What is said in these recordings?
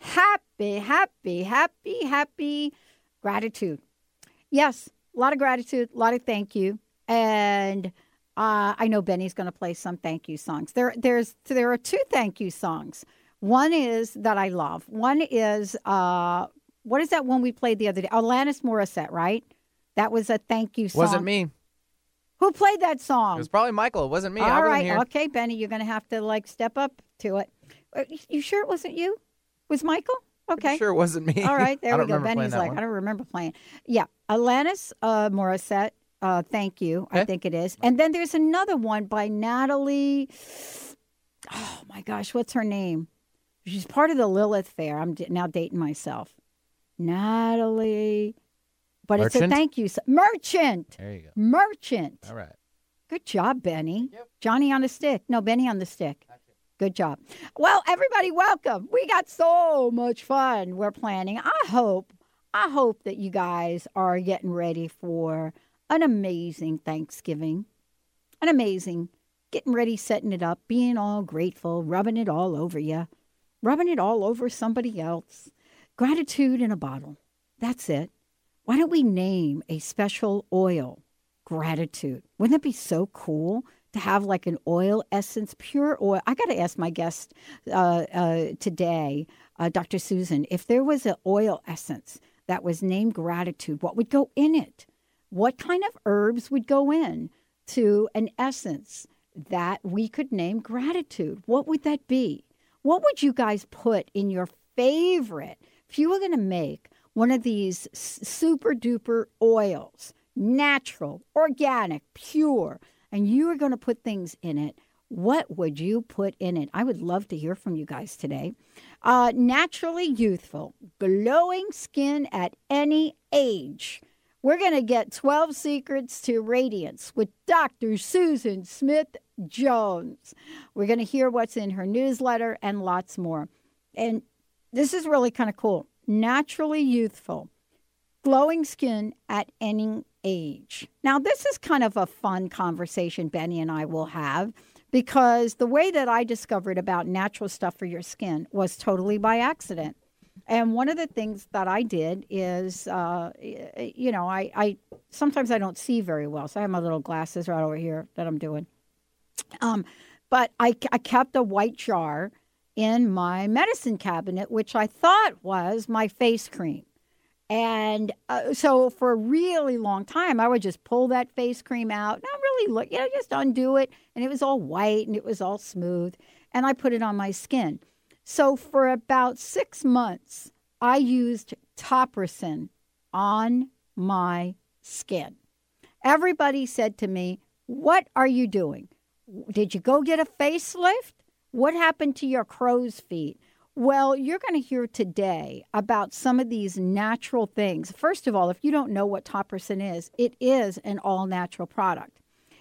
happy, happy, happy, happy gratitude. Yes, a lot of gratitude, a lot of thank you, and uh, I know Benny's going to play some thank you songs. There, there's there are two thank you songs. One is that I love. One is uh, what is that one we played the other day? Alanis Morissette, right? That was a thank you song. Wasn't me. Who played that song? It was probably Michael. It wasn't me. All I wasn't right, here. okay, Benny, you're going to have to like step up to it. Uh, You sure it wasn't you? Was Michael? Okay. Sure, it wasn't me. All right, there we go. Benny's like, one. I don't remember playing. Yeah, Alanis uh, Morissette. Uh, thank you. I think it is. And then there's another one by Natalie. Oh my gosh, what's her name? She's part of the Lilith Fair. I'm d- now dating myself. Natalie, but it's a thank you. Merchant. There you go. Merchant. All right. Good job, Benny. Johnny on the stick. No, Benny on the stick. Good job. Well, everybody, welcome. We got so much fun we're planning. I hope, I hope that you guys are getting ready for an amazing Thanksgiving. An amazing, getting ready, setting it up, being all grateful, rubbing it all over you, rubbing it all over somebody else. Gratitude in a bottle. That's it. Why don't we name a special oil? gratitude. Wouldn't that be so cool to have like an oil essence, pure oil? I got to ask my guest uh, uh, today, uh, Dr. Susan, if there was an oil essence that was named gratitude, what would go in it? What kind of herbs would go in to an essence that we could name gratitude? What would that be? What would you guys put in your favorite? If you were going to make one of these super duper oils, natural, organic, pure, and you were going to put things in it, what would you put in it? I would love to hear from you guys today. Uh, naturally youthful, glowing skin at any age. We're going to get 12 Secrets to Radiance with Dr. Susan Smith Jones. We're going to hear what's in her newsletter and lots more. And this is really kind of cool. Naturally youthful, glowing skin at any age. Now, this is kind of a fun conversation Benny and I will have because the way that I discovered about natural stuff for your skin was totally by accident. And one of the things that I did is, uh, you know, I, I sometimes I don't see very well, so I have my little glasses right over here that I'm doing. Um, but I, I kept a white jar in my medicine cabinet, which I thought was my face cream. And uh, so for a really long time, I would just pull that face cream out, not really look, you know, just undo it. And it was all white and it was all smooth. And I put it on my skin. So for about six months, I used Topricin on my skin. Everybody said to me, What are you doing? Did you go get a facelift? What happened to your crow's feet? Well, you're going to hear today about some of these natural things. First of all, if you don't know what Topricin is, it is an all natural product.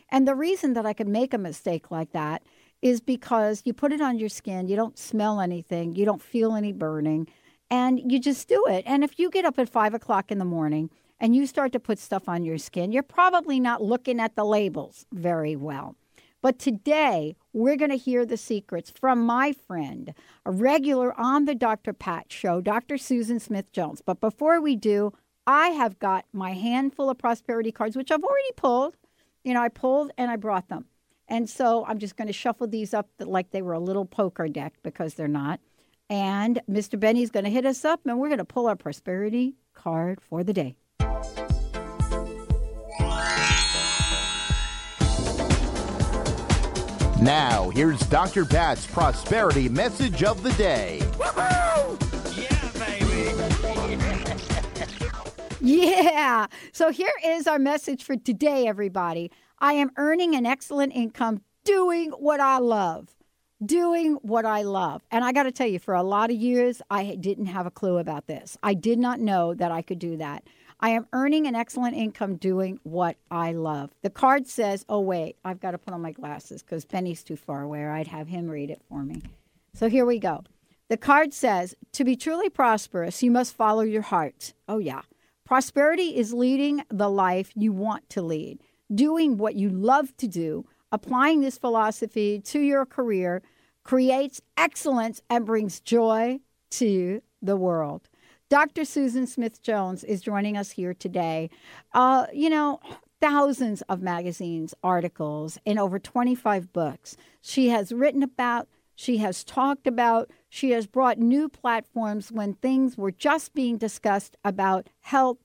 And the reason that I could make a mistake like that is because you put it on your skin, you don't smell anything, you don't feel any burning, and you just do it. And if you get up at five o'clock in the morning and you start to put stuff on your skin, you're probably not looking at the labels very well. But today, we're going to hear the secrets from my friend, a regular on the Dr. Pat show, Dr. Susan Smith Jones. But before we do, I have got my handful of prosperity cards, which I've already pulled. You know, I pulled and I brought them. And so I'm just going to shuffle these up like they were a little poker deck because they're not. And Mr. Benny's going to hit us up and we're going to pull our prosperity card for the day. Now, here's Dr. Pat's prosperity message of the day. Yeah. Baby. yeah. So here is our message for today, everybody. I am earning an excellent income doing what I love. Doing what I love. And I got to tell you, for a lot of years, I didn't have a clue about this. I did not know that I could do that. I am earning an excellent income doing what I love. The card says, oh, wait, I've got to put on my glasses because Benny's too far away. I'd have him read it for me. So here we go. The card says, to be truly prosperous, you must follow your heart. Oh, yeah. Prosperity is leading the life you want to lead, doing what you love to do, applying this philosophy to your career creates excellence and brings joy to the world. Dr. Susan Smith Jones is joining us here today. Uh, you know, thousands of magazines, articles, and over 25 books. She has written about, she has talked about, she has brought new platforms when things were just being discussed about health,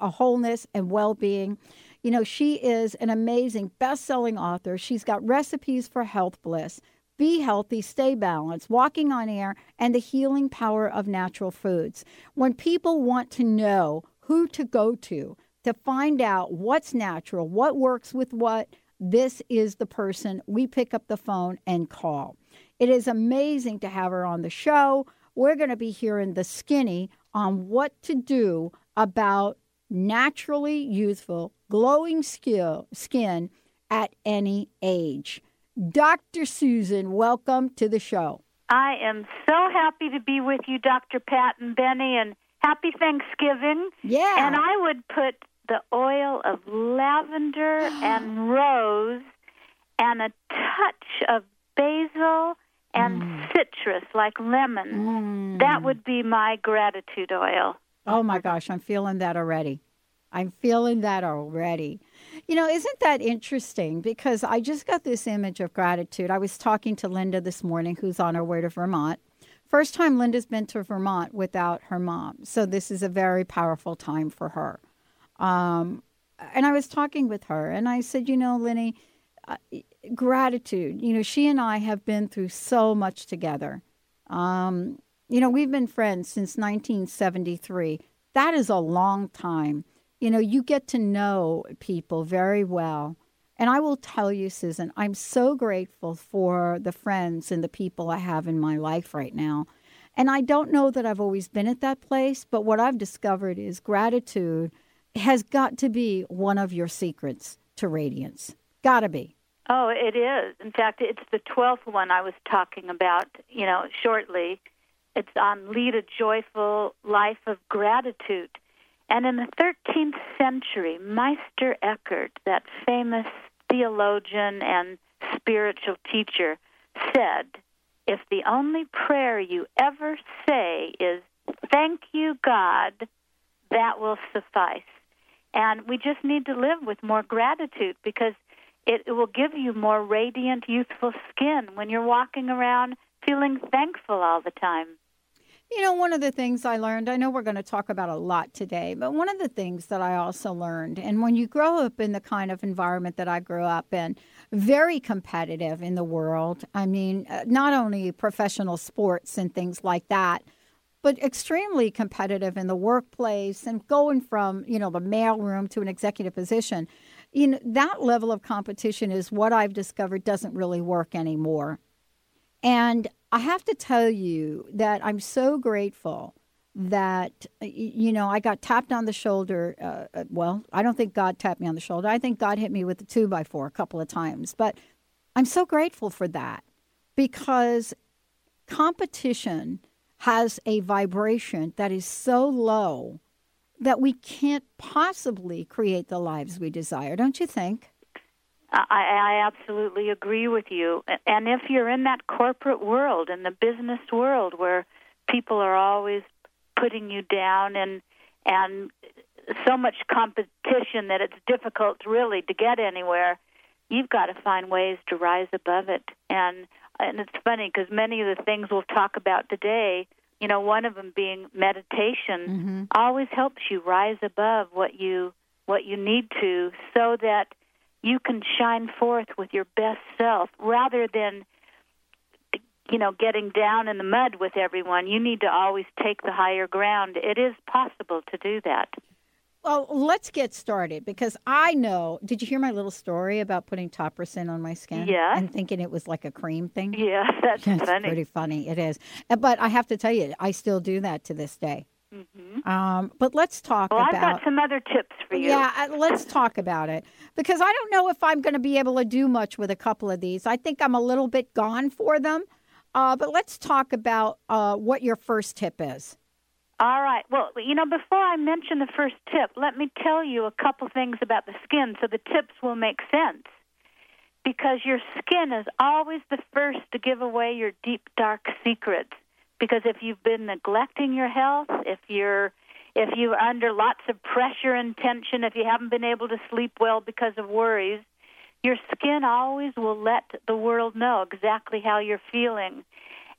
wholeness, and well being. You know, she is an amazing best selling author. She's got recipes for health bliss. Be healthy, stay balanced, walking on air, and the healing power of natural foods. When people want to know who to go to to find out what's natural, what works with what, this is the person we pick up the phone and call. It is amazing to have her on the show. We're going to be hearing the skinny on what to do about naturally youthful, glowing skin at any age. Dr. Susan, welcome to the show. I am so happy to be with you, Dr. Pat and Benny, and happy Thanksgiving. Yeah. And I would put the oil of lavender and rose and a touch of basil and mm. citrus like lemon. Mm. That would be my gratitude oil. Oh my gosh, I'm feeling that already. I'm feeling that already. You know, isn't that interesting? Because I just got this image of gratitude. I was talking to Linda this morning, who's on her way to Vermont. First time Linda's been to Vermont without her mom. So this is a very powerful time for her. Um, and I was talking with her, and I said, you know, Lenny, uh, gratitude. You know, she and I have been through so much together. Um, you know, we've been friends since 1973. That is a long time you know, you get to know people very well. And I will tell you, Susan, I'm so grateful for the friends and the people I have in my life right now. And I don't know that I've always been at that place, but what I've discovered is gratitude has got to be one of your secrets to radiance. Got to be. Oh, it is. In fact, it's the 12th one I was talking about, you know, shortly. It's on Lead a Joyful Life of Gratitude. And in the 13th century, Meister Eckhart, that famous theologian and spiritual teacher, said, If the only prayer you ever say is, Thank you, God, that will suffice. And we just need to live with more gratitude because it, it will give you more radiant, youthful skin when you're walking around feeling thankful all the time. You know, one of the things I learned, I know we're going to talk about a lot today, but one of the things that I also learned, and when you grow up in the kind of environment that I grew up in, very competitive in the world. I mean, uh, not only professional sports and things like that, but extremely competitive in the workplace and going from, you know, the mailroom to an executive position. You know, that level of competition is what I've discovered doesn't really work anymore. And I have to tell you that I'm so grateful that you know I got tapped on the shoulder. Uh, uh, well, I don't think God tapped me on the shoulder. I think God hit me with the two by four a couple of times. But I'm so grateful for that because competition has a vibration that is so low that we can't possibly create the lives we desire. Don't you think? I, I absolutely agree with you. And if you're in that corporate world, in the business world, where people are always putting you down and and so much competition that it's difficult really to get anywhere, you've got to find ways to rise above it. And and it's funny because many of the things we'll talk about today, you know, one of them being meditation, mm-hmm. always helps you rise above what you what you need to, so that you can shine forth with your best self rather than you know getting down in the mud with everyone you need to always take the higher ground it is possible to do that Well, let's get started because I know. Did you hear my little story about putting Topricin on my skin? Yes. And thinking it was like a cream thing? yeah that's It's funny. pretty funny. It is. But I have to tell you, I still do that to this day. Um, but let's talk Mm-hmm. Well, I've about. got some other tips for you. Yeah, uh, let's talk about it because I don't know if I'm going to be able to do much with a couple of these. I think I'm a little bit gone for them. Uh, but let's talk about uh, what your first tip is. All right. Well, you know, before I mention the first tip, let me tell you a couple things about the skin so the tips will make sense. Because your skin is always the first to give away your deep, dark secrets. Because if you've been neglecting your health, if you're if you're under lots of pressure and tension, if you haven't been able to sleep well because of worries, your skin always will let the world know exactly how you're feeling.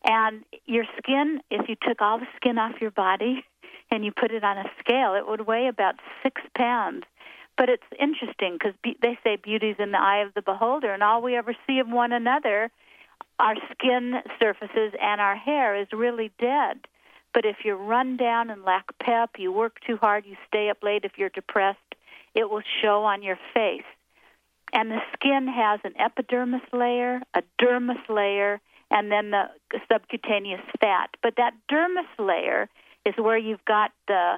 And your skin, if you took all the skin off your body and you put it on a scale, it would weigh about six pounds. But it's interesting because be- they say beauty's in the eye of the beholder, and all we ever see of one another, our skin surfaces and our hair, is really dead. But if you're run down and lack pep, you work too hard, you stay up late, if you're depressed, it will show on your face. And the skin has an epidermis layer, a dermis layer, and then the subcutaneous fat. But that dermis layer is where you've got the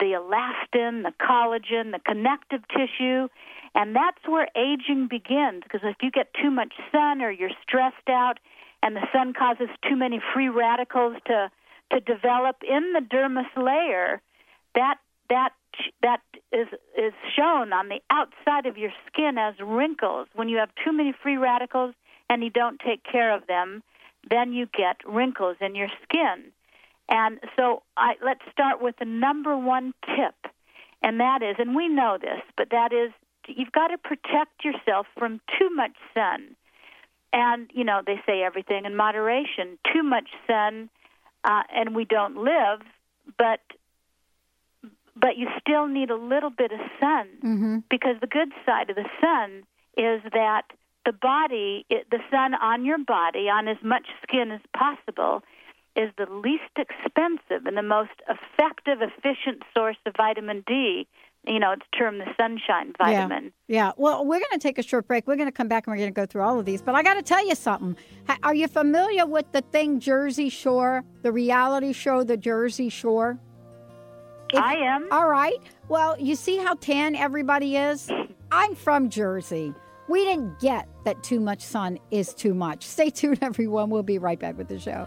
the elastin, the collagen, the connective tissue, and that's where aging begins. Because if you get too much sun or you're stressed out, and the sun causes too many free radicals to to develop in the dermis layer, that that that is is shown on the outside of your skin as wrinkles. When you have too many free radicals and you don't take care of them, then you get wrinkles in your skin. And so I, let's start with the number one tip, and that is, and we know this, but that is you've got to protect yourself from too much sun. And, you know, they say everything in moderation. Too much sun, uh, and we don't live, but but you still need a little bit of sun Mm-hmm. because the good side of the sun is that the body, it, the sun on your body, on as much skin as possible, is the least expensive and the most effective, efficient source of vitamin D. You know, it's termed the sunshine vitamin. Yeah. yeah. Well, we're going to take a short break. We're going to come back and we're going to go through all of these. But I got to tell you something. Are you familiar with the thing Jersey Shore, the reality show, The Jersey Shore? If- I am. All right. Well, you see how tan everybody is? I'm from Jersey. We didn't get that too much sun is too much. Stay tuned, everyone. We'll be right back with the show.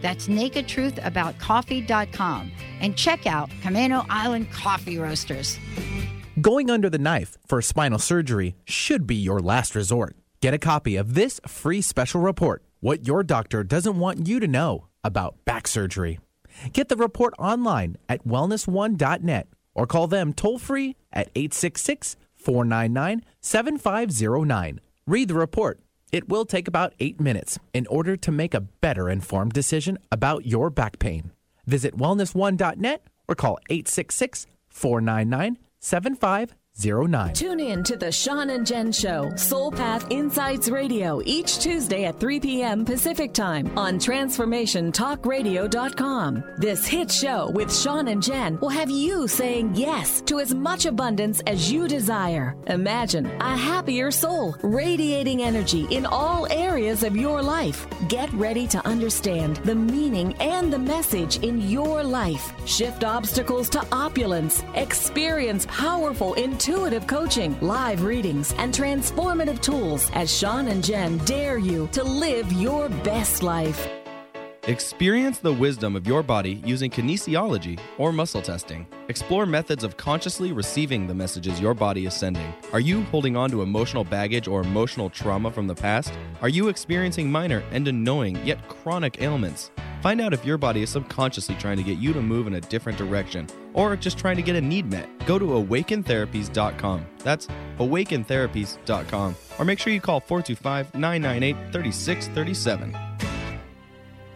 That's nakedtruthaboutcoffee.com and check out Camino Island Coffee Roasters. Going under the knife for spinal surgery should be your last resort. Get a copy of this free special report What Your Doctor Doesn't Want You to Know About Back Surgery. Get the report online at wellness1.net or call them toll free at 866 499 7509. Read the report. It will take about eight minutes in order to make a better informed decision about your back pain. Visit wellness1.net or call 866 499 09. Tune in to the Sean and Jen Show, Soul Path Insights Radio, each Tuesday at 3 p.m. Pacific Time on TransformationTalkRadio.com. This hit show with Sean and Jen will have you saying yes to as much abundance as you desire. Imagine a happier soul, radiating energy in all areas of your life. Get ready to understand the meaning and the message in your life. Shift obstacles to opulence. Experience powerful, intuitive coaching, live readings, and transformative tools as Sean and Jen dare you to live your best life. Experience the wisdom of your body using kinesiology or muscle testing. Explore methods of consciously receiving the messages your body is sending. Are you holding on to emotional baggage or emotional trauma from the past? Are you experiencing minor and annoying yet chronic ailments? Find out if your body is subconsciously trying to get you to move in a different direction or just trying to get a need met. Go to awakentherapies.com. That's awakentherapies.com. Or make sure you call 425 998 3637.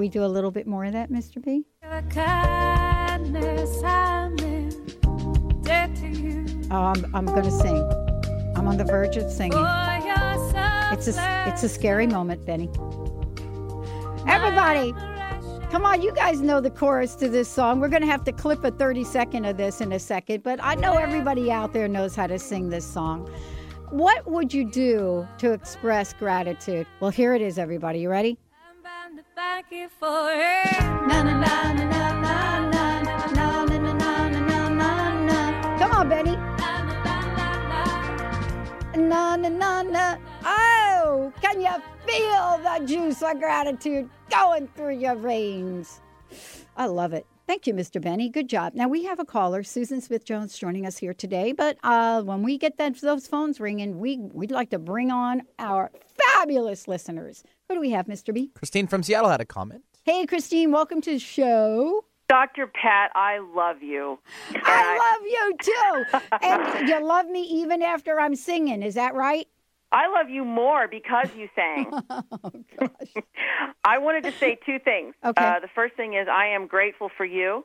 Can we do a little bit more of that, Mr. B? Oh, I'm, um, I'm going to sing. I'm on the verge of singing. It's a, it's a scary moment, Benny. Everybody, come on, you guys know the chorus to this song. We're going to have to clip a 30 second of this in a second, but I know everybody out there knows how to sing this song. What would you do to express gratitude? Well, here it is, everybody. You ready? Come Na na na na. Oh, can you feel the juice of gratitude going through your veins? I love it. Thank you, Mr. Benny. Good job. Now we have a caller, Susan Smith Jones, joining us here today. But uh, when we get that, those phones ringing, we we'd like to bring on our fabulous listeners. Who do we have, Mr. B? Christine from Seattle had a comment. Hey, Christine. Welcome to the show. Dr. Pat, I love you. And I love you too. and you love me even after I'm singing. Is that right? I love you more because you sang. oh, gosh. I wanted to say two things. Okay. Uh, the first thing is I am grateful for you.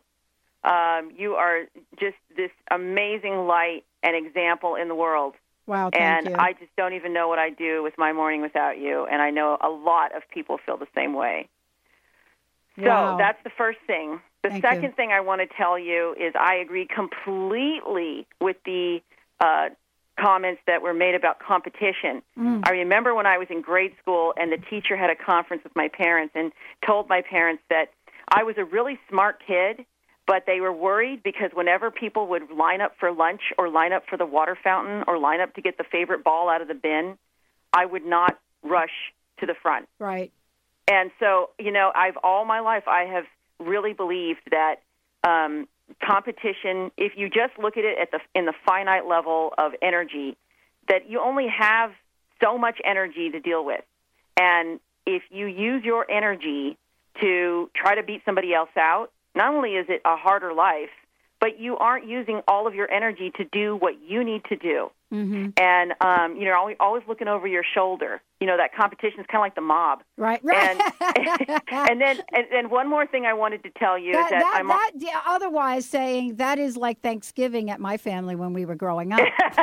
Um, you are just this amazing light and example in the world. Wow, thank and you. I just don't even know what I'd do with my morning without you. And I know a lot of people feel the same way. So Wow. that's the first thing. The Thank second you. thing I want to tell you is I agree completely with the uh, comments that were made about competition. Mm. I remember when I was in grade school and the teacher had a conference with my parents and told my parents that I was a really smart kid, but they were worried because whenever people would line up for lunch or line up for the water fountain or line up to get the favorite ball out of the bin, I would not rush to the front. Right. And so, you know, I've all my life I have really believed that um, competition, if you just look at it at the in the finite level of energy, that you only have so much energy to deal with, and if you use your energy to try to beat somebody else out, not only is it a harder life, but you aren't using all of your energy to do what you need to do. Mm-hmm. And um, you know, always, always looking over your shoulder. You know, that competition is kind of like the mob. Right. Right. And and then and, and one more thing I wanted to tell you that, is that, that, I'm that- yeah, otherwise saying that is like Thanksgiving at my family when we were growing up.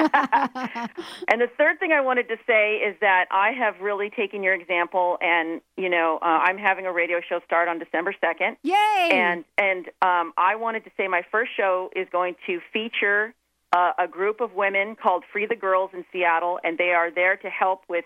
and the third thing I wanted to say is that I have really taken your example, and you know, uh, I'm having a radio show start on December second. Yay! And and um, I wanted to say my first show is going to feature uh, a group of women called Free the Girls in Seattle, and they are there to help with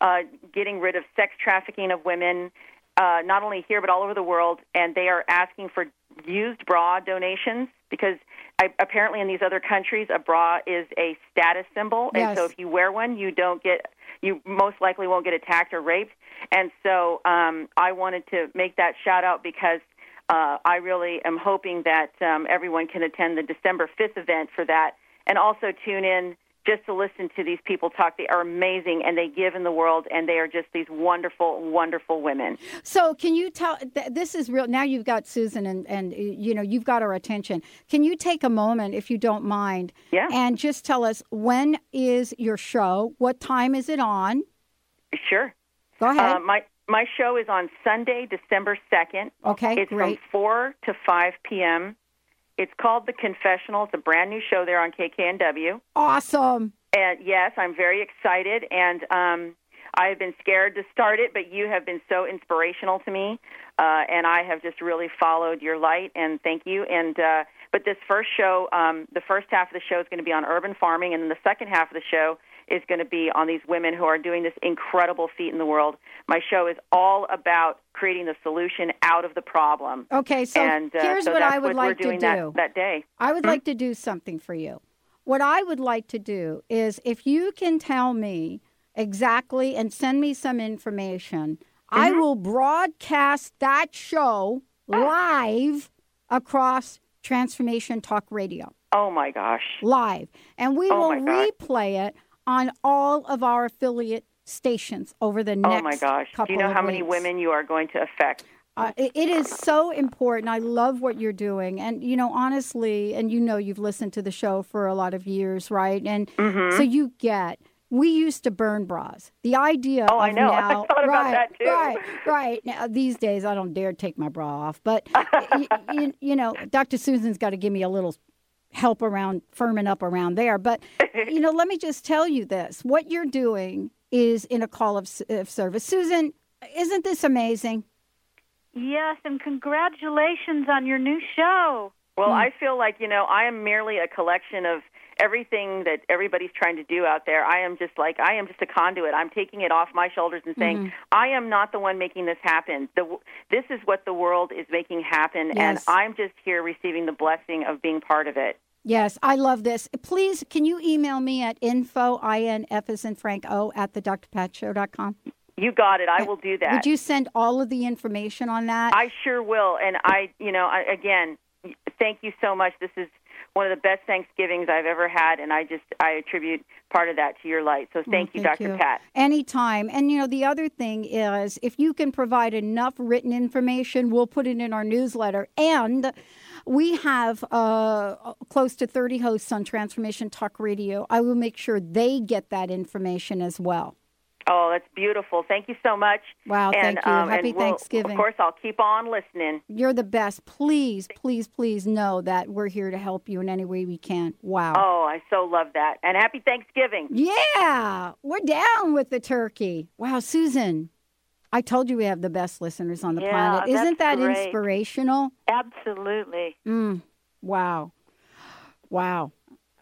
uh, getting rid of sex trafficking of women, uh, not only here but all over the world. And they are asking for used bra donations because I, apparently in these other countries a bra is a status symbol, Yes. and so if you wear one, you don't get you most likely won't get attacked or raped. And so um, I wanted to make that shout out because uh, I really am hoping that um, everyone can attend the December 5th event for that and also tune in just to listen to these people talk. They are amazing and they give in the world and they are just these wonderful, wonderful women. So, can you tell? Th- this is real. Now you've got Susan, and and you know you've got our attention. Can you take a moment, if you don't mind, Yeah. and just tell us when is your show? What time is it on? Sure. Go ahead. Uh, my my show is on Sunday, December second. Okay, it's great. from four to five p.m. It's called The Confessional. It's a brand new show there on KKNW. awesome. And yes, I'm very excited, and um, I have been scared to start it, but you have been so inspirational to me, uh, and I have just really followed your light. And thank you. And uh, but this first show, um, the first half of the show is going to be on urban farming, and then the second half of the show is going to be on these women who are doing this incredible feat in the world. My show is all about creating the solution out of the problem. Okay, so and uh, here's so what I would what like we're doing to do. that day. I would like to do something for you. What I would like to do is if you can tell me exactly and send me some information, I Mm-hmm. will broadcast that show live across Transformation Talk Radio. Oh my gosh. Live. And we Oh will replay it on all of our affiliate stations over the next Oh my gosh. Do you know how many women you are going to affect? Uh, it, it is so important. I love what you're doing. And, you know, honestly, and you know, you've listened to the show for a lot of years, right? And Mm-hmm. so you get, we used to burn bras. The idea Oh, of I know. I now, thought about right, that, too. right, right. Now, these days, I don't dare take my bra off. But, y- y- you know, Dr. Susan's got to give me a little help around firming up around there. But, you know, let me just tell you this what you're doing is in a call of, of service. Susan, isn't this amazing? Yes, and congratulations on your new show. Well, Hmm. I feel like, you know, I am merely a collection of everything that everybody's trying to do out there. I am just like I am just a conduit. I'm taking it off my shoulders and saying, Mm-hmm. I am not the one making this happen. The this is what the world is making happen and I'm just here receiving the blessing of being part of it. Yes, I love this. Please, can you email me at info, I-N-F as in Frank O, at the drpatshow.com? You got it. I will do that. Would you send all of the information on that? I sure will. And I, you know, I, again, thank you so much. This is one of the best Thanksgivings I've ever had, and I just I attribute part of that to your light. So oh, thank you, Thank Dr. Pat. Anytime. And, you know, the other thing is if you can provide enough written information, we'll put it in our newsletter. And we have uh, close to 30 hosts on Transformation Talk Radio. I will make sure they get that information as well. Oh, that's beautiful. Thank you so much. Wow, and, thank you. Um, Happy we'll- Thanksgiving. Of course, I'll keep on listening. You're the best. Please, please, please know that we're here to help you in any way we can. Wow. Oh, I so love that. And happy Thanksgiving. Yeah, we're down with the turkey. Wow, Susan, I told you we have the best listeners on the Yeah, planet. Isn't that great. inspirational? Absolutely. Mm, wow. Wow.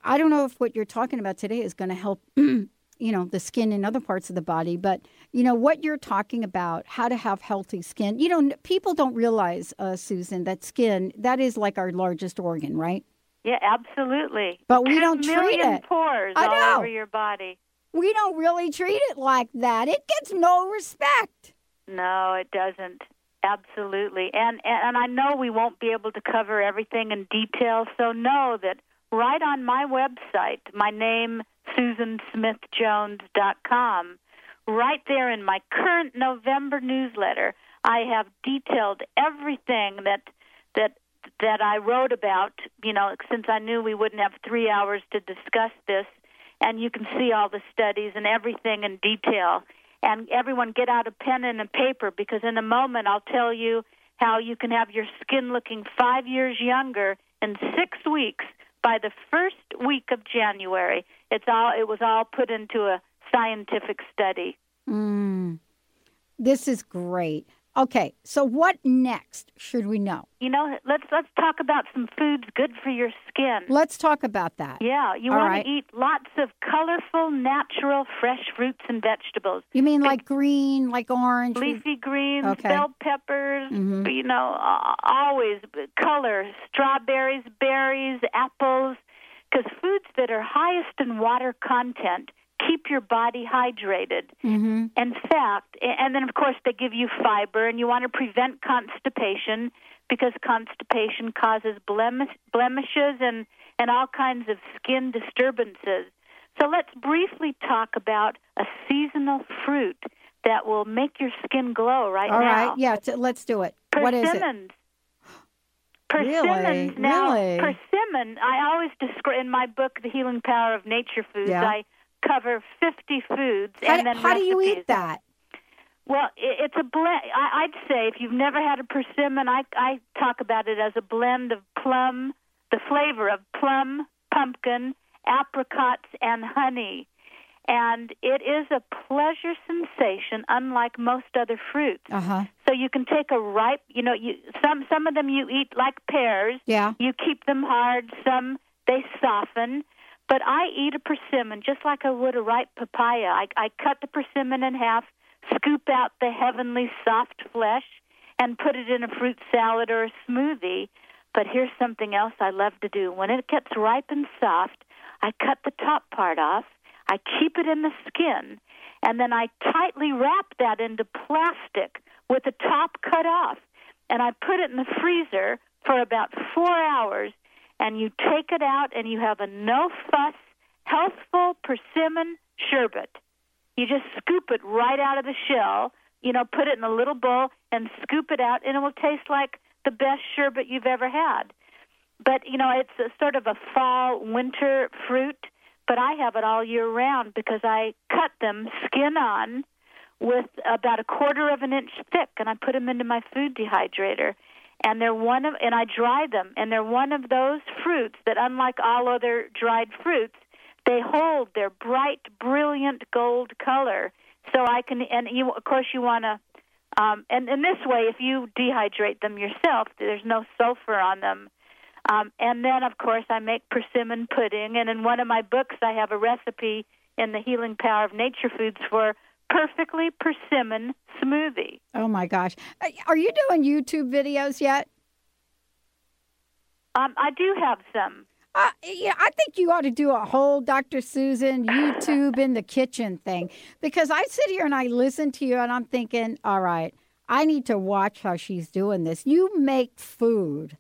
I don't know if what you're talking about today is going to help, you know, the skin in other parts of the body, but, you know, what you're talking about, how to have healthy skin, you know, people don't realize, uh, Susan, that skin, that is like our largest organ, right? Yeah, absolutely. But we don't treat it. pores I all over your body. We don't really treat it like that. It gets no respect. No, it doesn't. Absolutely. And and I know we won't be able to cover everything in detail, so know that right on my website, my name susansmithjones.com, right there in my current November newsletter, I have detailed everything that that that I wrote about, you know, since I knew we wouldn't have 3 hours to discuss this, and you can see all the studies and everything in detail and everyone get out a pen and a paper because in a moment I'll tell you how you can have your skin looking five years younger in six weeks by the first week of January. It's all it was all put into a scientific study. Mm. This is great. Okay, so what next should we know? You know, let's let's talk about some foods good for your skin. Let's talk about that. Yeah, you All want right. to eat lots of colorful, natural, fresh fruits and vegetables. You mean like green, like orange? Leafy greens, Okay. bell peppers, Mhm. you know, always color, strawberries, berries, apples, because foods that are highest in water content keep your body hydrated. Mm-hmm. In fact, and then of course they give you fiber, and you want to prevent constipation because constipation causes blemish, blemishes and, and all kinds of skin disturbances. So let's briefly talk about a seasonal fruit that will make your skin glow right All now. right, yeah, let's do it. What is it? Persimmons. Really? Now, Really? persimmon, I always describe in my book, The Healing Power of Nature Foods, Yeah. I cover 50 foods How, and then how do you eat that? Well, it's a blend. I'd say if you've never had a persimmon, I, I talk about it as a blend of plum, the flavor of plum, pumpkin, apricots, and honey. And it is a pleasure sensation, unlike most other fruits. Uh huh. So you can take a ripe, you know, you some some of them you eat like pears. Yeah. You keep them hard. Some they soften. But I eat a persimmon just like I would a ripe papaya. I, I cut the persimmon in half, scoop out the heavenly soft flesh, and put it in a fruit salad or a smoothie. But here's something else I love to do. When it gets ripe and soft, I cut the top part off. I keep it in the skin, and then I tightly wrap that into plastic with the top cut off. And I put it in the freezer for about four hours, and you take it out, and you have a no fuss, healthful persimmon sherbet. You just scoop it right out of the shell, you know, put it in a little bowl and scoop it out, and it will taste like the best sherbet you've ever had. But, you know, it's a sort of a fall winter fruit, but I have it all year round because I cut them skin on with about a quarter of an inch thick, and I put them into my food dehydrator. And they're one of, and I dry them, and they're one of those fruits that, unlike all other dried fruits, they hold their bright, brilliant gold color. So I can, and you, of course, you want to, um, and in this way, if you dehydrate them yourself, there's no sulfur on them. Um, and then, of course, I make persimmon pudding. And in one of my books, I have a recipe in the Healing Power of Nature Foods for perfectly persimmon smoothie. Oh my gosh. Uh, Are you doing YouTube videos yet? Um, I do have some. Uh, yeah, I think you ought to do a whole Dr. Susan YouTube in the kitchen thing because I sit here and I listen to you and I'm thinking, all right, I need to watch how she's doing this. You make food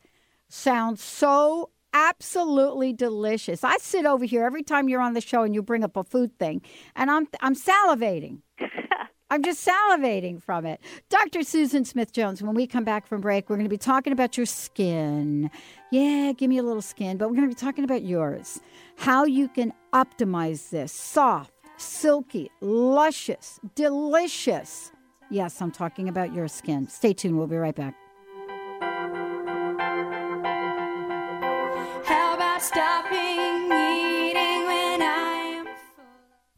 sound so absolutely delicious. I sit over here every time you're on the show and you bring up a food thing, and I'm I'm salivating. I'm just salivating from it. Dr. Susan Smith Jones, when we come back from break, we're going to be talking about your skin. Yeah, give me a little skin, but we're going to be talking about yours. How you can optimize this soft, silky, luscious, delicious. Yes, I'm talking about your skin. Stay tuned. We'll be right back.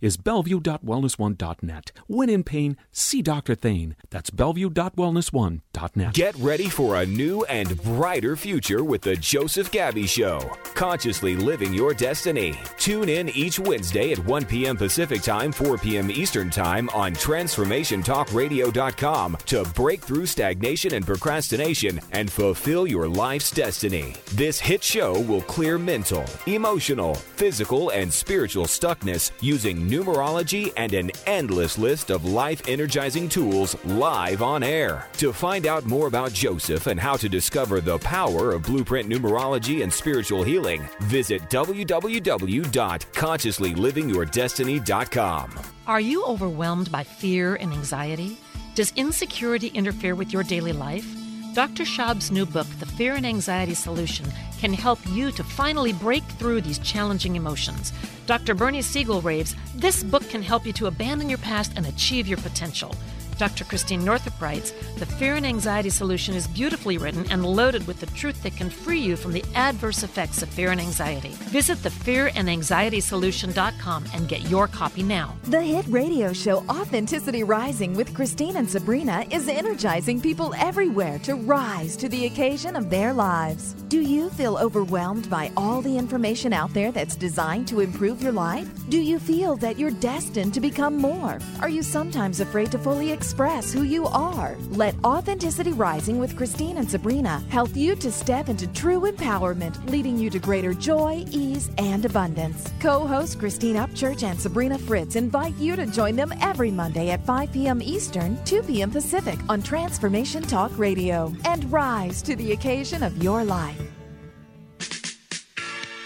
is bellevue.wellness1.net. When in pain, see Dr. Thane. That's bellevue.wellness1.net. Get ready for a new and brighter future with the Joseph Gabby Show. Consciously living your destiny. Tune in each Wednesday at 1 p.m. Pacific Time, 4 p.m. Eastern Time on TransformationTalkRadio.com to break through stagnation and procrastination and fulfill your life's destiny. This hit show will clear mental, emotional, physical, and spiritual stuckness using numerology and an endless list of life energizing tools live on air. To find out more about Joseph and how to discover the power of blueprint numerology and spiritual healing, visit www.consciouslylivingyourdestiny.com. Are you overwhelmed by fear and anxiety? Does insecurity interfere with your daily life? Dr. Schaub's new book, The Fear and Anxiety Solution, can help you to finally break through these challenging emotions. Dr. Bernie Siegel raves this book can help you to abandon your past and achieve your potential. Dr. Christiane Northrup writes The Fear and Anxiety Solution is beautifully written and loaded with the truth that can free you from the adverse effects of fear and anxiety. Visit thefearandanxietysolution.com and get your copy now. The hit radio show Authenticity Rising with Christine and Sabrina is energizing people everywhere to rise to the occasion of their lives. Do you feel overwhelmed by all the information out there that's designed to improve your life? Do you feel that you're destined to become more? Are you sometimes afraid to fully express who you are? Let Authenticity Rising with Christine and Sabrina help you to step into true empowerment, leading you to greater joy, ease, and abundance. Co host Christine Upchurch and Sabrina Fritz invite you to join them every Monday at 5 p.m. Eastern, 2 p.m. Pacific on Transformation Talk Radio and rise to the occasion of your life.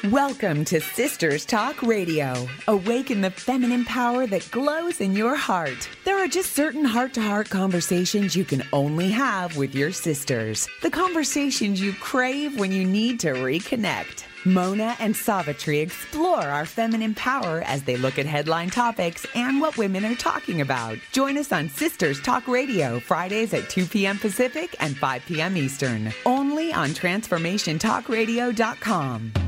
Welcome to Sisters Talk Radio. Awaken the feminine power that glows in your heart. There are just certain heart to heart conversations you can only have with your sisters. The conversations you crave when you need to reconnect. Mona and Savitri explore our feminine power as they look at headline topics and what women are talking about. Join us on Sisters Talk Radio, Fridays at 2 p.m. Pacific and 5 p.m. Eastern. Only on TransformationTalkRadio.com.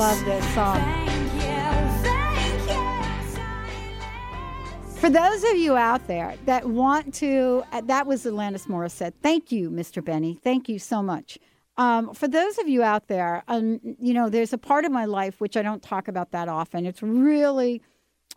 love this song. For those of you out there that want to, uh, that was Alanis Morissette. Thank you, Mr. Benny. Thank you so much. Um, for those of you out there, um, you know, there's a part of my life which I don't talk about that often. It's really,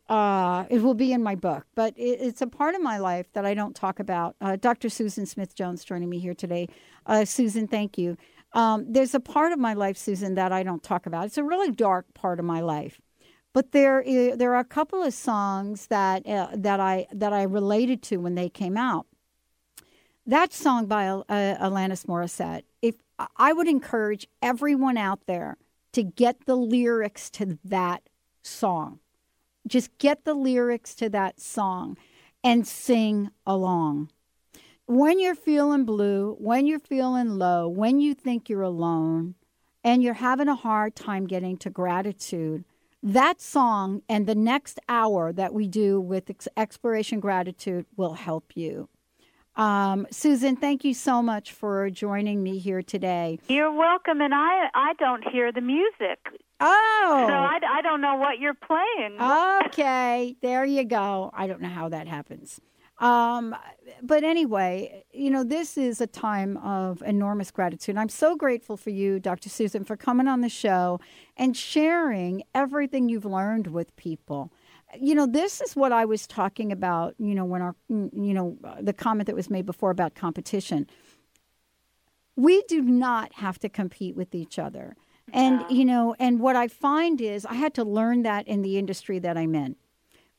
uh, it will be in my book, but it, it's a part of my life that I don't talk about. Uh, Dr. Susan Smith Jones joining me here today. Uh, Susan, thank you. Um, there's a part of my life, Susan, that I don't talk about. It's a really dark part of my life. But there, there are a couple of songs that uh, that I that I related to when they came out. That song by uh, Alanis Morissette. If I would encourage everyone out there to get the lyrics to that song, just get the lyrics to that song and sing along. When you're feeling blue, when you're feeling low, when you think you're alone, and you're having a hard time getting to gratitude, that song and the next hour that we do with ex- exploration gratitude will help you. Um, Susan, thank you so much for joining me here today. You're welcome, and I I don't hear the music. Oh, So I, I don't know what you're playing. okay, there you go. I don't know how that happens. Um, but anyway, you know, this is a time of enormous gratitude. I'm so grateful for you, Dr. Susan, for coming on the show and sharing everything you've learned with people. You know, this is what I was talking about, you know, when our, you know, the comment that was made before about competition. We do not have to compete with each other. And, you know, and what I find is I had to learn that in the industry that I'm in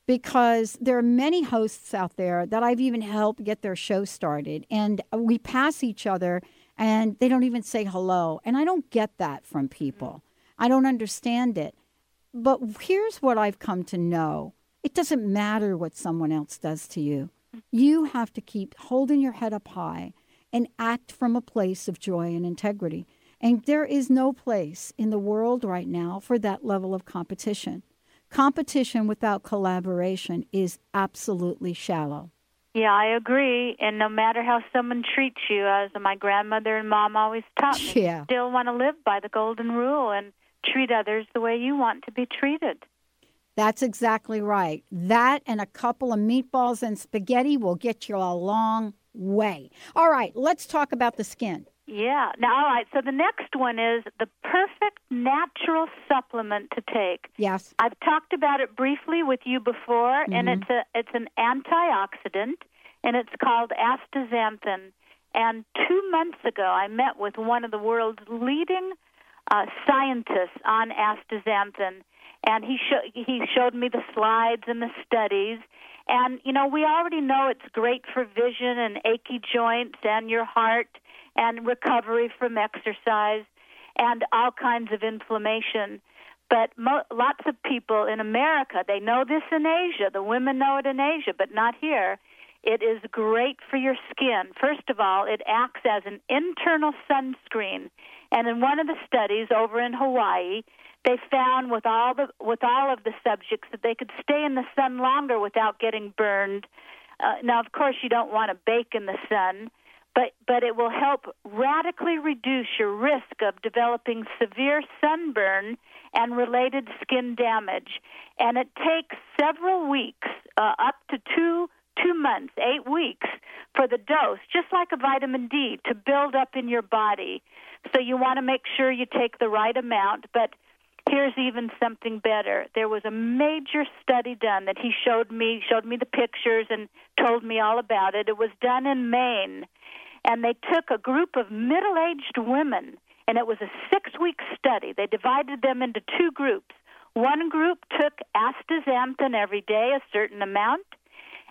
because there are many hosts out there that I've even helped get their show started. And we pass each other and they don't even say hello. And I don't get that from people. Mm-hmm. I don't understand it. But here's what I've come to know it doesn't matter what someone else does to you. Mm-hmm. You have to keep holding your head up high and act from a place of joy and integrity. And there is no place in the world right now for that level of competition. Competition without collaboration is absolutely shallow. Yeah, I agree. And no matter how someone treats you, as my grandmother and mom always taught me, Yeah. you still want to live by the golden rule and treat others the way you want to be treated. That's exactly right. That and a couple of meatballs and spaghetti will get you a long way. All right, let's talk about the skin. Yeah. Now, all right. So the next one is the perfect natural supplement to take. Yes. I've talked about it briefly with you before, and Mhm. it's a it's an antioxidant, and it's called astaxanthin. And two months ago, I met with one of the world's leading uh, scientists on astaxanthin, and he sho- he showed me the slides and the studies. And you know, we already know it's great for vision and achy joints and your heart and recovery from exercise and all kinds of inflammation. But mo- lots of people in America, they know this in Asia. The women know it in Asia, but not here. It is great for your skin. First of all, it acts as an internal sunscreen. And in one of the studies over in Hawaii, they found with all the with all of the subjects that they could stay in the sun longer without getting burned. Uh, now, of course, you don't want to bake in the sun, but but it will help radically reduce your risk of developing severe sunburn and related skin damage. And it takes several weeks, uh, up to two two months, eight weeks for the dose, just like a vitamin D, to build up in your body. So you want to make sure you take the right amount, but here's even something better. There was a major study done that he showed me, showed me the pictures and told me all about it. It was done in Maine, and they took a group of middle-aged women, and it was a 6-week study. They divided them into two groups. One group took astaxanthin every day, a certain amount,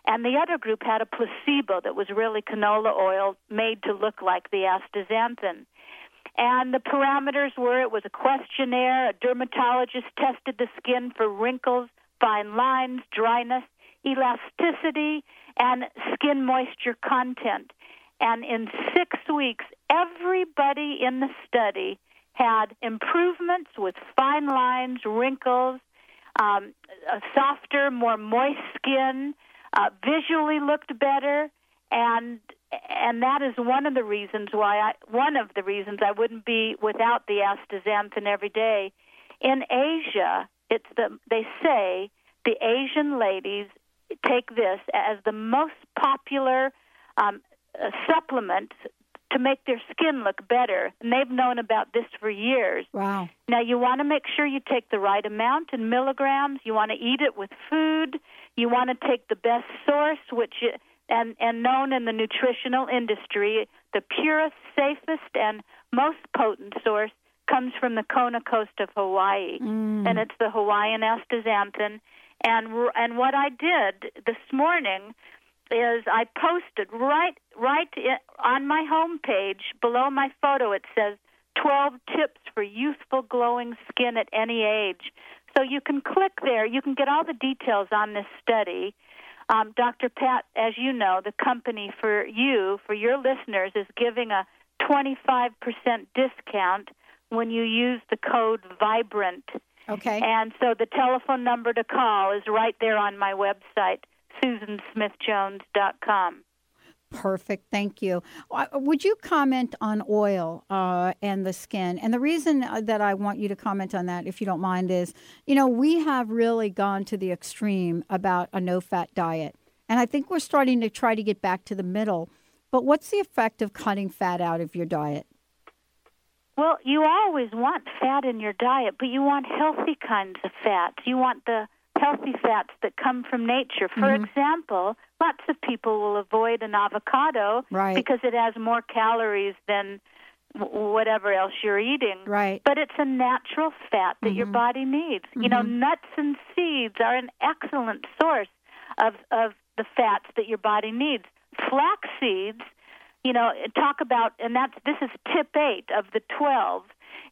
and the other group had a placebo that was really canola oil made to look like the astaxanthin. And the parameters were it was a questionnaire, a dermatologist tested the skin for wrinkles, fine lines, dryness, elasticity, and skin moisture content. And in six weeks, everybody in the study had improvements with fine lines, wrinkles, um, a softer, more moist skin, uh, visually looked better, and and that is one of the reasons why I one of the reasons I wouldn't be without the astaxanthin every day. In Asia, it's the they say the Asian ladies take this as the most popular um, uh, supplement to make their skin look better, and they've known about this for years. Wow. Now you want to make sure you take the right amount in milligrams. You want to eat it with food. You want to take the best source, which and and known in the nutritional industry, the purest, safest, and most potent source comes from the Kona coast of Hawaii, Mm. and it's the Hawaiian astaxanthin. And and what I did this morning is I posted right right on my homepage below my photo. It says 12 tips for youthful glowing skin at any age. So you can click there. You can get all the details on this study. Um, Dr. Pat, as you know, the company for you, for your listeners, is giving a 25% discount when you use the code VIBRANT. Okay. And so the telephone number to call is right there on my website, susansmithjones.com. Perfect. Thank you. Uh, Would you comment on oil uh, and the skin? And the reason uh, that I want you to comment on that, if you don't mind, is you know, we have really gone to the extreme about a no fat diet. And I think we're starting to try to get back to the middle. But what's the effect of cutting fat out of your diet? Well, you always want fat in your diet, but you want healthy kinds of fats. You want the healthy fats that come from nature. For Mhm. example, lots of people will avoid an avocado Right. because it has more calories than whatever else you're eating. Right. But it's a natural fat that your Mhm. body needs. You know, Mhm. nuts and seeds are an excellent source of of the fats that your body needs. Flax seeds, you know, talk about and that's this is tip 8 of the 12.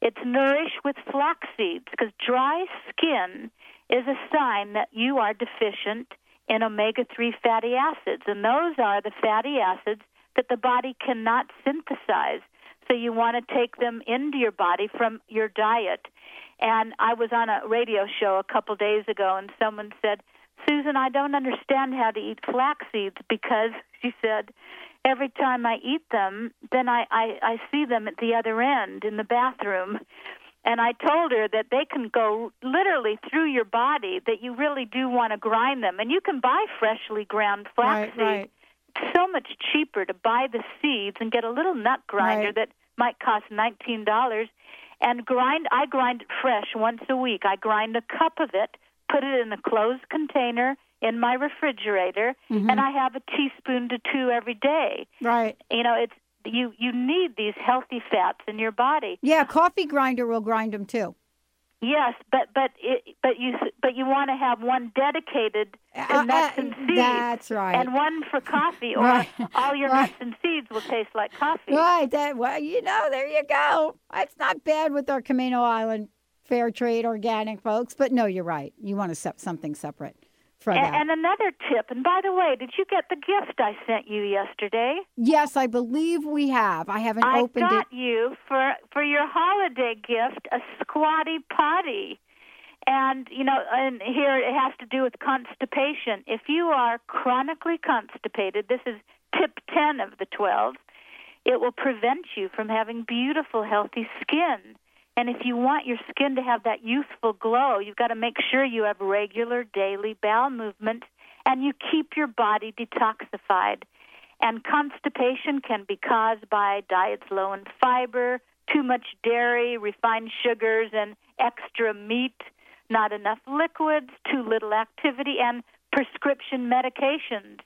It's nourish with flax seeds because dry skin is a sign that you are deficient in omega 3 fatty acids and those are the fatty acids that the body cannot synthesize. So you want to take them into your body from your diet. And I was on a radio show a couple days ago, and someone said, Susan, I don't understand how to eat flax seeds because, she said, every time I eat them, then I, I, I see them at the other end in the bathroom. And I told her that they can go literally through your body, that you really do want to grind them. And you can buy freshly ground flaxseed. Right, right. It's so much cheaper to buy the seeds and get a little nut grinder Right. that might cost nineteen dollars, and grind. I grind it fresh once a week. I grind a cup of it, put it in a closed container in my refrigerator, Mhm. and I have a teaspoon to two every day. Right. You know, it's you. You need these healthy fats in your body. Yeah, coffee grinder will grind them too. Yes, but but it, but you but you want to have one dedicated to Uh, nuts uh, and seeds. that's right. And one for coffee, or Right. all your Right. nuts and seeds will taste like coffee. Right. That well, you know, there you go. It's not bad with our Camino Island fair trade organic folks, but no, you're right. You want to set something separate for And, that. and another tip. And by the way, did you get the gift I sent you yesterday? yes, I believe we have. I haven't I opened it. I got you for for your holiday gift a squatty potty. And you know, and here it has to do with constipation. If you are chronically constipated, this is tip 10 of the 12. It will prevent you from having beautiful healthy skin. And if you want your skin to have that youthful glow, you've got to make sure you have regular daily bowel movement and you keep your body detoxified. And constipation can be caused by diets low in fiber, too much dairy, refined sugars, and extra meat, not enough liquids, too little activity, and prescription medications.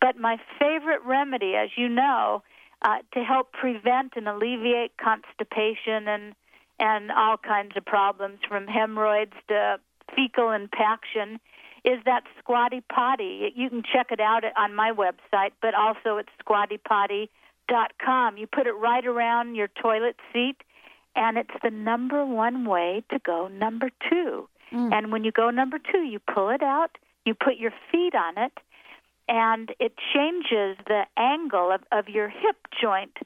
But my favorite remedy, as you know, uh, to help prevent and alleviate constipation and and all kinds of problems from hemorrhoids to fecal impaction is that squatty potty. You can check it out on my website, but also at squattypotty.com. You put it right around your toilet seat, and it's the number one way to go number two. Mm. And when you go number two, you pull it out, you put your feet on it, and it changes the angle of, of your hip joint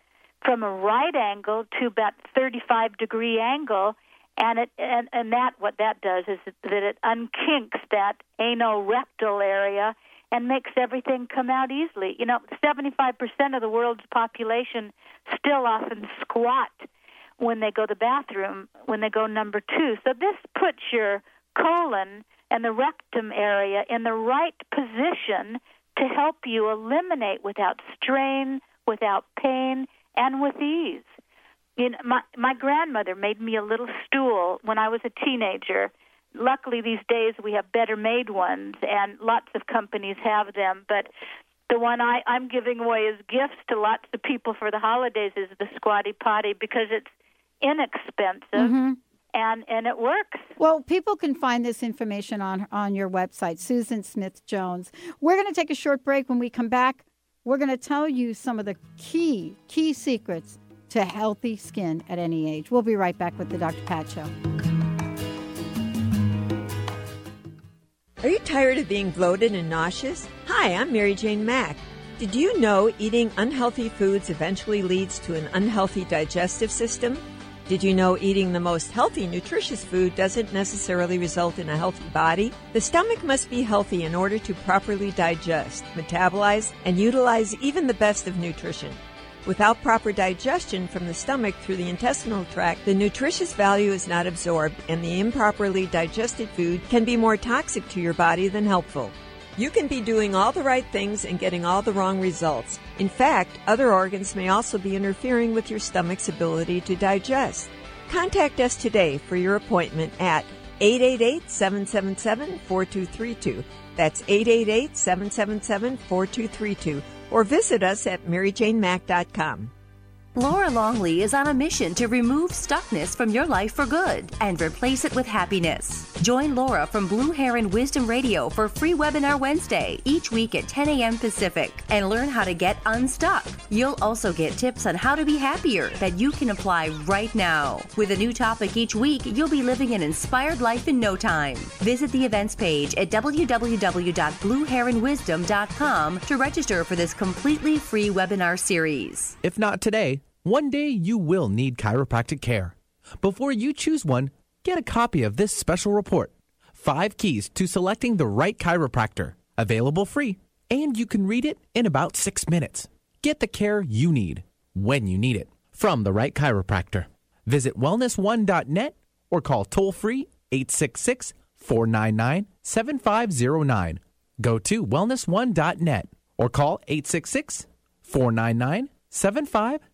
from a right angle to about 35 degree angle and it and, and that what that does is that it unkinks that anal anorectal area and makes everything come out easily. You know 75% of the world's population still often squat when they go to the bathroom when they go number 2 so this puts your colon and the rectum area in the right position to help you eliminate without strain without pain and with ease. You know, my my grandmother made me a little stool when I was a teenager. Luckily, these days we have better made ones, and lots of companies have them. But the one I, I'm giving away as gifts to lots of people for the holidays is the Squatty Potty because it's inexpensive Mhm. and and it works. Well, people can find this information on on your website, Susan Smith Jones. We're going to take a short break. When we come back, we're going to tell you some of the key key secrets to healthy skin at any age. We'll be right back with the Dr. Pat Show. Are you tired of being bloated and nauseous? Hi, I'm Mary Jane Mack. Did you know eating unhealthy foods eventually leads to an unhealthy digestive system? Did you know eating the most healthy, nutritious food doesn't necessarily result in a healthy body? The stomach must be healthy in order to properly digest, metabolize, and utilize even the best of nutrition. Without proper digestion from the stomach through the intestinal tract, the nutritious value is not absorbed, and the improperly digested food can be more toxic to your body than helpful. You can be doing all the right things and getting all the wrong results. In fact, other organs may also be interfering with your stomach's ability to digest. Contact us today for your appointment at 888 777 4232. That's 888 777 4232. Or visit us at maryjanemack.com. Laura Longley is on a mission to remove stuckness from your life for good and replace it with happiness. Join Laura from Blue Heron Wisdom Radio for free webinar Wednesday each week at 10 a.m. Pacific and learn how to get unstuck. You'll also get tips on how to be happier that you can apply right now. With a new topic each week, you'll be living an inspired life in no time. Visit the events page at www.blueheronwisdom.com to register for this completely free webinar series. If not today, one day you will need chiropractic care. Before you choose one, get a copy of this special report Five Keys to Selecting the Right Chiropractor. Available free, and you can read it in about six minutes. Get the care you need when you need it from the right chiropractor. Visit wellness1.net or call toll free 866 499 7509. Go to wellness1.net or call 866 499 7509.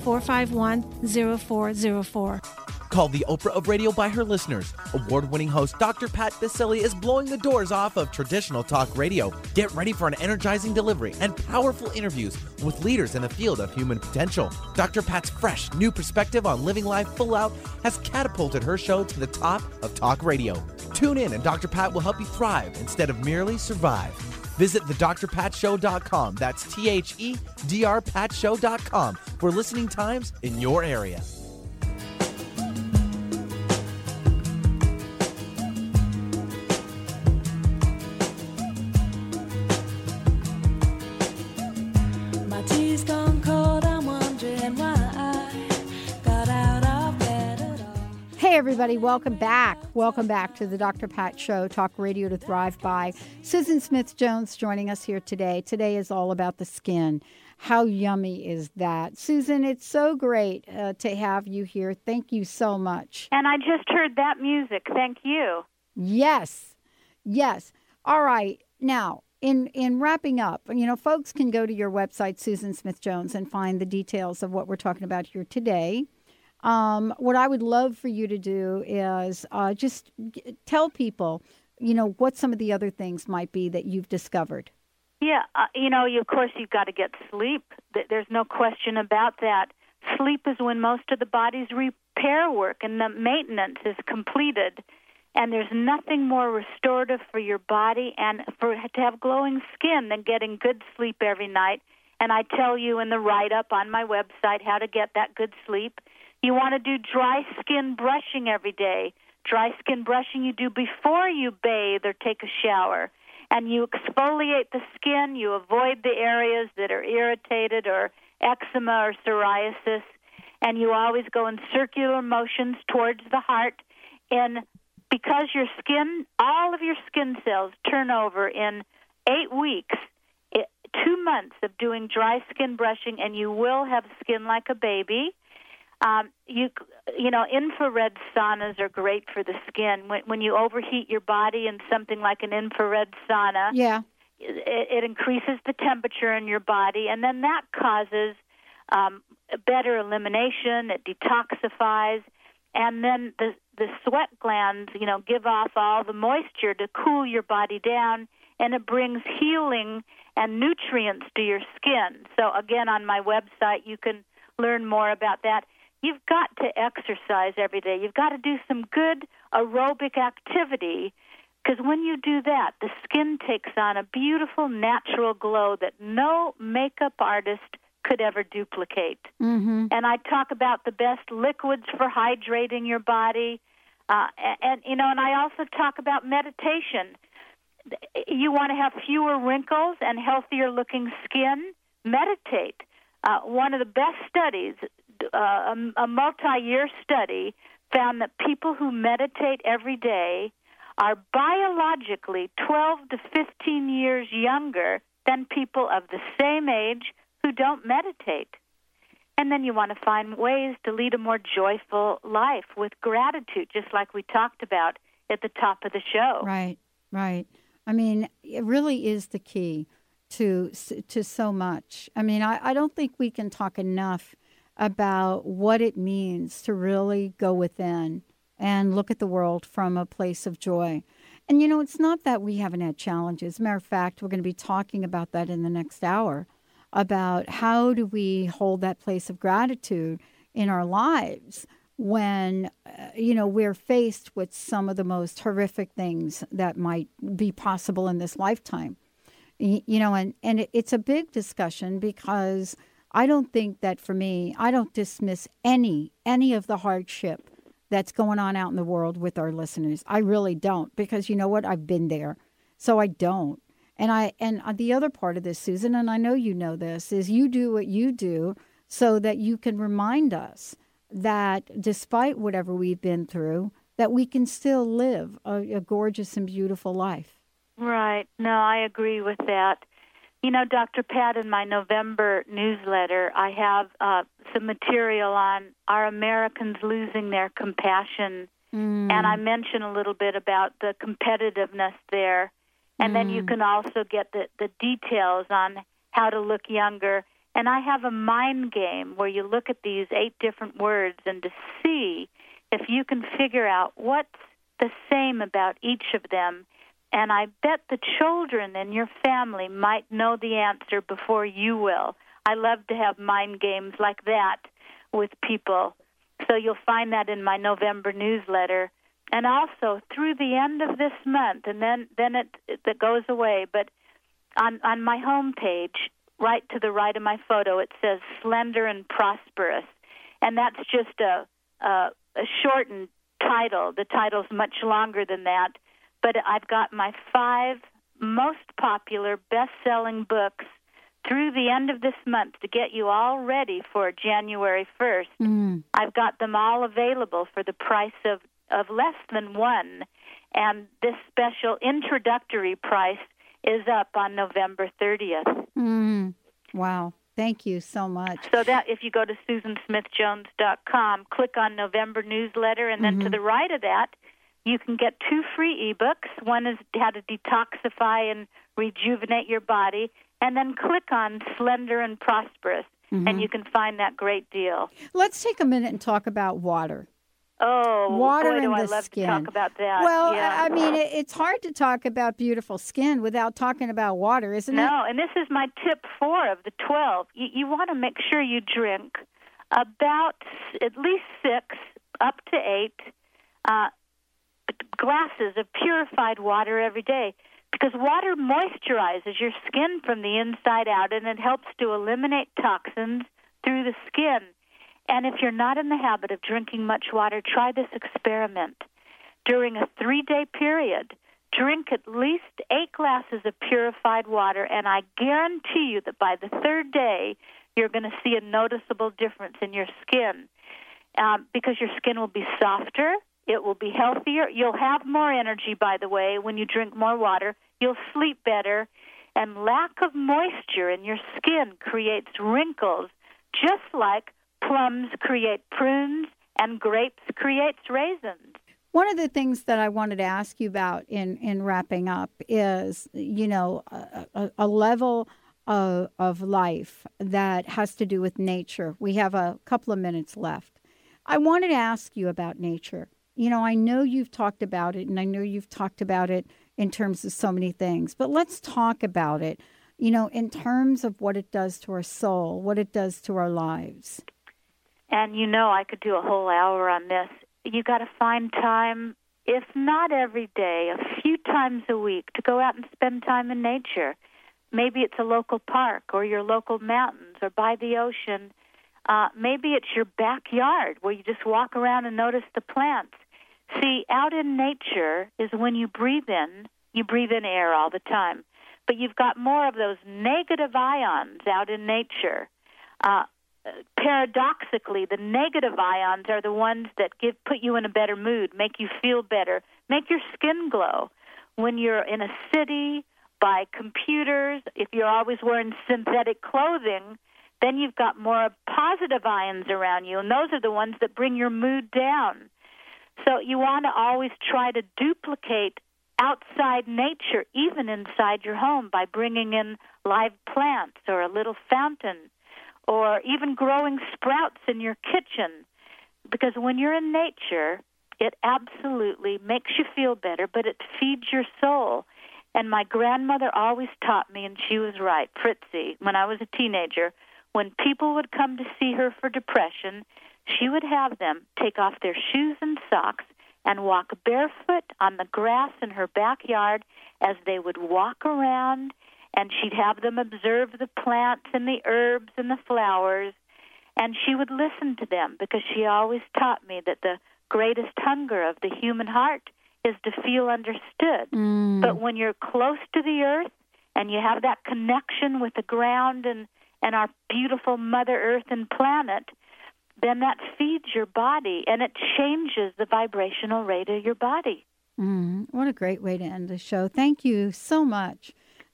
451 0404. Called the Oprah of Radio by her listeners, award winning host Dr. Pat Baccili is blowing the doors off of traditional talk radio. Get ready for an energizing delivery and powerful interviews with leaders in the field of human potential. Dr. Pat's fresh, new perspective on living life full out has catapulted her show to the top of talk radio. Tune in, and Dr. Pat will help you thrive instead of merely survive. Visit thedrpatshow.com. That's T H E D R patshow.com for listening times in your area. Everybody, welcome back. Welcome back to the Dr. Pat Show, Talk Radio to Thrive By. Susan Smith Jones joining us here today. Today is all about the skin. How yummy is that? Susan, it's so great uh, to have you here. Thank you so much. And I just heard that music. Thank you. Yes. Yes. All right. Now, in in wrapping up, you know, folks can go to your website, Susan Smith Jones, and find the details of what we're talking about here today. Um, what I would love for you to do is uh, just g- tell people, you know, what some of the other things might be that you've discovered. Yeah, uh, you know, you, of course, you've got to get sleep. There's no question about that. Sleep is when most of the body's repair work and the maintenance is completed. And there's nothing more restorative for your body and for to have glowing skin than getting good sleep every night. And I tell you in the write up on my website how to get that good sleep. You want to do dry skin brushing every day. Dry skin brushing you do before you bathe or take a shower. And you exfoliate the skin, you avoid the areas that are irritated or eczema or psoriasis, and you always go in circular motions towards the heart. And because your skin, all of your skin cells turn over in eight weeks, two months of doing dry skin brushing, and you will have skin like a baby. Um, you you know infrared saunas are great for the skin. When when you overheat your body in something like an infrared sauna, Yeah. it, it increases the temperature in your body, and then that causes um, better elimination. It detoxifies, and then the the sweat glands, you know, give off all the moisture to cool your body down, and it brings healing and nutrients to your skin. So again, on my website, you can learn more about that. You've got to exercise every day. You've got to do some good aerobic activity because when you do that, the skin takes on a beautiful natural glow that no makeup artist could ever duplicate. Mm-hmm. And I talk about the best liquids for hydrating your body. Uh, and, and, you know, and I also talk about meditation. You want to have fewer wrinkles and healthier looking skin? Meditate. Uh, one of the best studies, uh, a, a multi year study, found that people who meditate every day are biologically 12 to 15 years younger than people of the same age who don't meditate. And then you want to find ways to lead a more joyful life with gratitude, just like we talked about at the top of the show. Right, right. I mean, it really is the key to to so much. I mean, I, I don't think we can talk enough about what it means to really go within and look at the world from a place of joy. And you know, it's not that we haven't had challenges. Matter of fact, we're going to be talking about that in the next hour about how do we hold that place of gratitude in our lives when uh, you know we're faced with some of the most horrific things that might be possible in this lifetime you know and and it's a big discussion because i don't think that for me i don't dismiss any any of the hardship that's going on out in the world with our listeners i really don't because you know what i've been there so i don't and I and uh, the other part of this, Susan, and I know you know this, is you do what you do so that you can remind us that despite whatever we've been through, that we can still live a, a gorgeous and beautiful life. Right. No, I agree with that. You know, Dr. Pat, in my November newsletter, I have uh, some material on are Americans losing their compassion? Mm. And I mention a little bit about the competitiveness there. And then you Mm. can also get the, the details on how to look younger. And I have a mind game where you look at these eight different words and to see if you can figure out what's the same about each of them. And I bet the children in your family might know the answer before you will. I love to have mind games like that with people. So you'll find that in my November newsletter. And also through the end of this month, and then then it that goes away. But on on my home page, right to the right of my photo, it says "slender and prosperous," and that's just a a, a shortened title. The title's much longer than that, but I've got my five most popular best-selling books through the end of this month to get you all ready for January 1st. Mm. I've got them all available for the price of, of less than one. And this special introductory price is up on November 30th. Mm. Wow. Thank you so much. So that if you go to susansmithjones.com, click on November newsletter, and then to Mhm. the right of that, you can get two free ebooks. One is how to detoxify and rejuvenate your body, and then click on Slender and Prosperous, Mhm. and you can find that great deal. Let's take a minute and talk about water. Oh, Water boy, do I the love skin. to talk about that. Well, yeah. I mean, it's hard to talk about beautiful skin without talking about water, isn't it? No, and this is my tip four of the 12. You, you want to make sure you drink about at least six, up to eight uh, glasses of purified water every day because water moisturizes your skin from the inside out and it helps to eliminate toxins through the skin. And if you're not in the habit of drinking much water, try this experiment. During a three day period, drink at least eight glasses of purified water, and I guarantee you that by the third day, you're going to see a noticeable difference in your skin um, because your skin will be softer, it will be healthier. You'll have more energy, by the way, when you drink more water. You'll sleep better. And lack of moisture in your skin creates wrinkles, just like plums create prunes and grapes creates raisins. One of the things that I wanted to ask you about in, in wrapping up is, you know, a, a, a level of, of life that has to do with nature. We have a couple of minutes left. I wanted to ask you about nature. You know, I know you've talked about it, and I know you've talked about it in terms of so many things, but let's talk about it, you know, in terms of what it does to our soul, what it does to our lives. And you know, I could do a whole hour on this. You got to find time, if not every day, a few times a week to go out and spend time in nature. Maybe it's a local park or your local mountains or by the ocean. Uh, maybe it's your backyard where you just walk around and notice the plants. See, out in nature is when you breathe in, you breathe in air all the time, but you've got more of those negative ions out in nature. Uh, paradoxically, the negative ions are the ones that give put you in a better mood, make you feel better, make your skin glow. When you're in a city by computers, if you're always wearing synthetic clothing, then you've got more positive ions around you, and those are the ones that bring your mood down. So you want to always try to duplicate outside nature, even inside your home, by bringing in live plants or a little fountain or even growing sprouts in your kitchen. Because when you're in nature, it absolutely makes you feel better, but it feeds your soul. And my grandmother always taught me, and she was right, Fritzy, when I was a teenager, when people would come to see her for depression, she would have them take off their shoes and socks and walk barefoot on the grass in her backyard as they would walk around and she'd have them observe the plants and the herbs and the flowers and she would listen to them because she always taught me that the greatest hunger of the human heart is to feel understood. Mm. But when you're close to the earth and you have that connection with the ground and and our beautiful mother earth and planet then that feeds your body and it changes the vibrational rate of your body. Mm, what a great way to end the show. Thank you so much,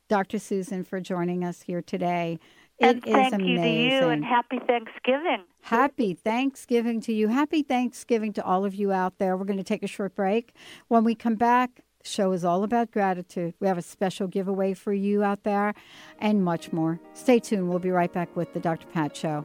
Dr. Susan, for joining us here today. and It is thank amazing. you to you and happy Thanksgiving. Happy Thanksgiving to you. Happy Thanksgiving to all of you out there. We're going to take a short break. When we come back, the show is all about gratitude. We have a special giveaway for you out there and much more. Stay tuned. We'll be right back with the Dr. Pat Show.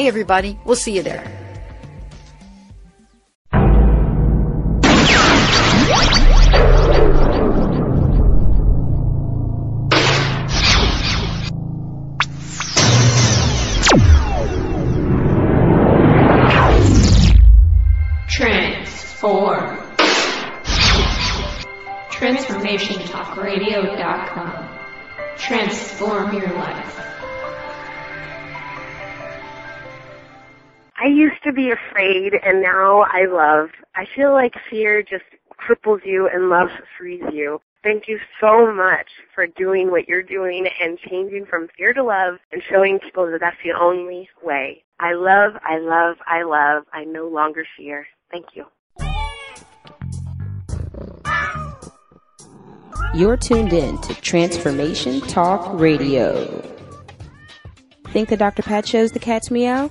Hey, everybody, we'll see you there. Be afraid and now I love. I feel like fear just cripples you and love frees you. Thank you so much for doing what you're doing and changing from fear to love and showing people that that's the only way. I love, I love, I love. I no longer fear. Thank you. You're tuned in to Transformation Talk Radio. Think the Dr. Pat shows the cat's meow?